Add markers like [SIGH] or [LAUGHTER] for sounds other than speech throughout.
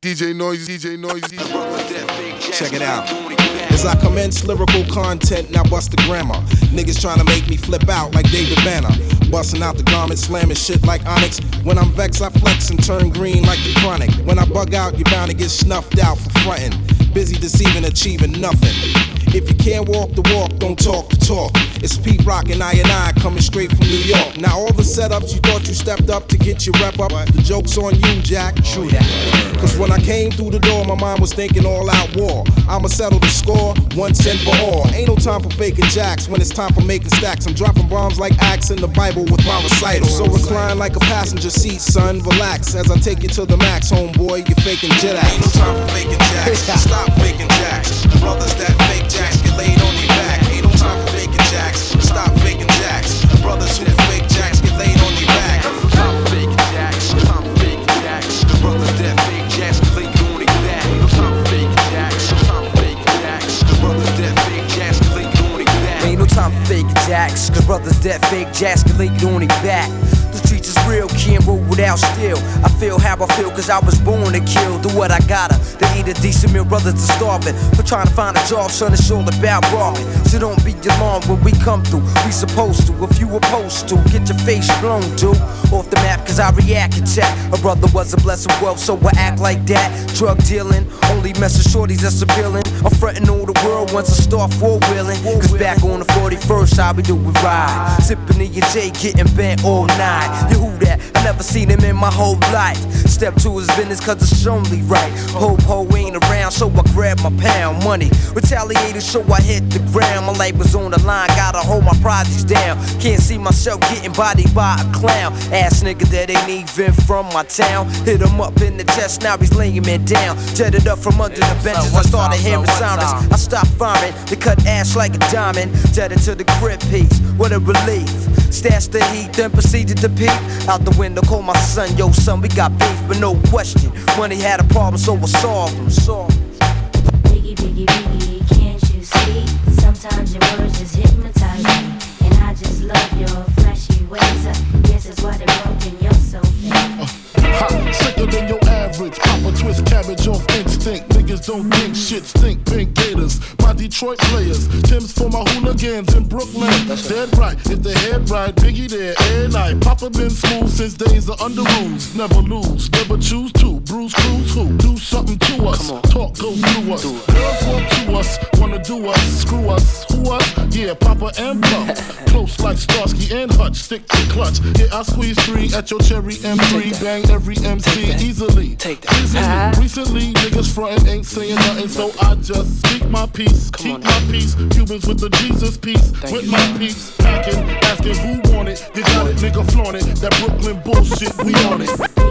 DJ Noisy, DJ Noisy. Check it out. As I commence lyrical content, now bust the grammar. Niggas trying to make me flip out like David Banner. Busting out the garment, slamming shit like Onyx. When I'm vexed, I flex and turn green like the chronic. When I bug out, you're bound to get snuffed out for frontin'. Busy deceiving, achieving nothing. If you can't walk the walk, don't talk the talk. It's Pete Rock and I and I coming straight from New York. Now all the setups you thought you stepped up to get your rep up, the joke's on you, Jack. True that. Cause when I came through the door, my mind was thinking all out war. I'ma settle the score once and for all. Ain't no time for faking jacks when it's time for making stacks. I'm dropping bombs like acts in the Bible with my recital. So recline like a passenger seat, son. Relax as I take you to the max, homeboy. You're faking jet acts. Ain't no time for faking jacks. [LAUGHS] Stop faking jacks. Brothers that fake jacks get laid on their back. Ain't no time for faking jacks. Stop faking jacks. Brothers who fake jacks get laid on their back. For faking jacks. For faking jacks. Brothers that fake jacks can lay on their back. Time for faking jacks. For faking jacks. Brothers that fake jacks can lay on their back. Ain't no time for fake jacks, cause brothers that fake jacks lay it on their back. The streets is real, can't roll without steel. I feel how I feel, cause I was born to kill. Do what I gotta to a decent meal, brothers are starving. For trying to find a job, son, it's all about robbing. So don't be alarmed when we come through. We supposed to, if you opposed to, get your face blown, dude. Off the map, cause I react and chat. A brother was a blessing wealth, so I act like that. Drug dealing, only messing shorties that's appealing. I'm frontin' all the world once I start four wheeling. Cause back on the 41st, I'll be doing ride. Sippin' in your J, getting bent all night. You who that? Never seen him in my whole life. Step to his business cause it's only right. Hope ho ain't around, so I grab my pound money. Retaliated, so I hit the ground. My life was on the line, gotta hold my projects down. Can't see myself getting bodied by a clown. Ass nigga that ain't even from my town. Hit him up in the chest, now he's laying me down. Jetted up from under the benches, I started hearing sirens. I stopped firing, they cut ass like a diamond. Jetted to the crib piece, what a relief. Stashed the heat, then proceeded to peek. Out the window, call my son, yo son, we got beef, but no question. Money had a problem, so we solved him. Solved him. Biggie, biggie, biggie, don't think shit stink. Pink Gators, my Detroit players. Tim's for my hooligans in Brooklyn. Dead right, if they head right, Biggie there every night. Papa been smooth since days of under rules. Never lose, never choose to. Bruce Cruz who? Do something to us. Talk go through us. Girls want to us, wanna do us, screw us. Who us? Yeah, Papa and Pump. [LAUGHS] Like Starsky and Hutch, stick to clutch. Yeah, I squeeze three at your cherry M3. Bang every MC easily. Take that. Easily. Recently, niggas frontin' ain't saying nothing, so I just speak my peace. Keep my peace. Cubans with the Jesus peace. Thank with you, my man. peace. Packing, asking who want it. You got it, nigga, flaunt it. That Brooklyn bullshit, we on it.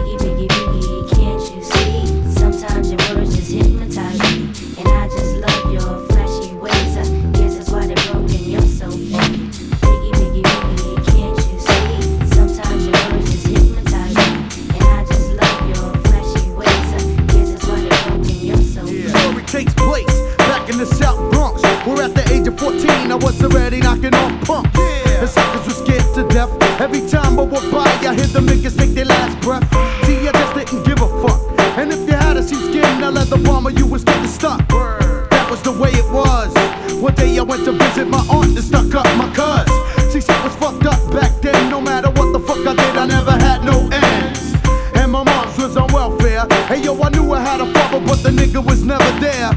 Age of 14, I was already knocking off punks. The suckers were scared to death. Every time I walk by, I hear them niggas take their last breath. See, I just didn't give a fuck. And if you had a sheepskin, a leather bomber, you was getting stuck. That was the way it was. One day I went to visit my aunt and stuck up my cuz. She said was fucked up back then. No matter what the fuck I did, I never had no ends. And my mom's was on welfare. Hey yo, I knew I had a father, but the nigga was never there.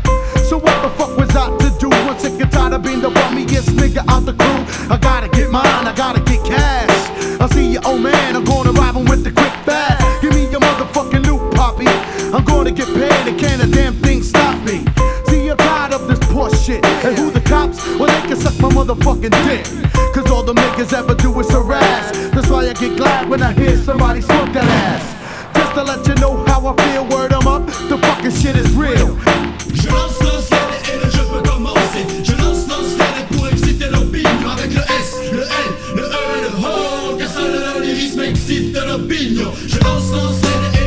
Motherfucking dick. Cause all the niggas ever do is harass. That's why I get glad when I hear somebody smoke that ass. Just to let you know how I feel, word 'em up. The fucking shit is real. Je lance, les et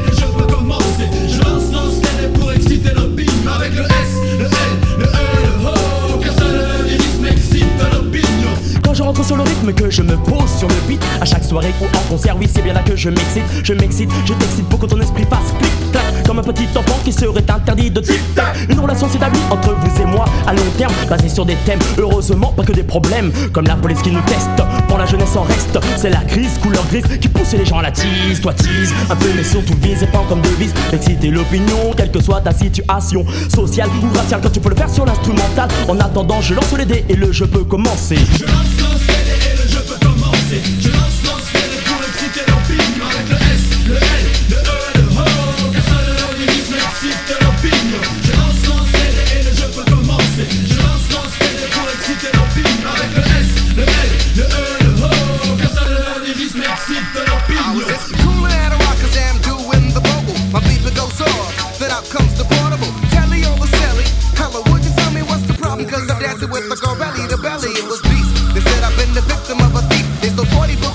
sur le rythme que je me pose sur le beat. À chaque soirée ou en concert, oui c'est bien là que je m'excite. Je m'excite, je t'excite pour que ton esprit fasse clic-clac Comme un petit enfant qui serait interdit de tic-tac Une relation s'établit entre vous et moi à long terme Basée sur des thèmes, heureusement pas que des problèmes Comme la police qui nous teste, pour la jeunesse en reste C'est la crise, couleur grise, qui pousse les gens à la tease Toi tease, un peu mais surtout vise et pas comme devise. D'exciter l'opinion, quelle que soit ta situation Sociale ou raciale, quand tu peux le faire sur l'instrumental. En attendant je lance les dés et le jeu peut commencer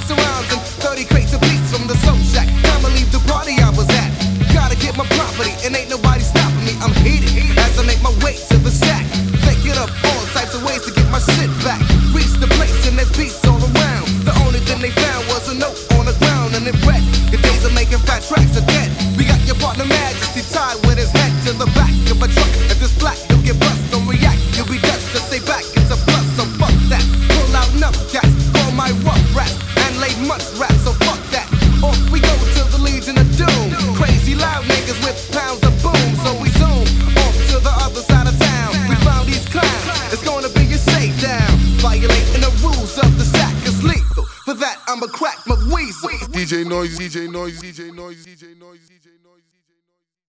40 books and 30 crates of beats from the soul shack. Time to leave the party I was at. Gotta get my property, and ain't nobody stopping me. I'm heated as I make my way to the shack. Thinking up all types of ways to get my shit back. Reach the place and there's beats all around. The only thing they found was a note on the ground and it read, The days of making fat tracks are dead. We got your partner Majesty tied with his head to the back of a truck. If this black, you'll get bust, don't react. You'll be dust to stay back. It's a DJ Noise, DJ Noise, DJ Noise, DJ Noise.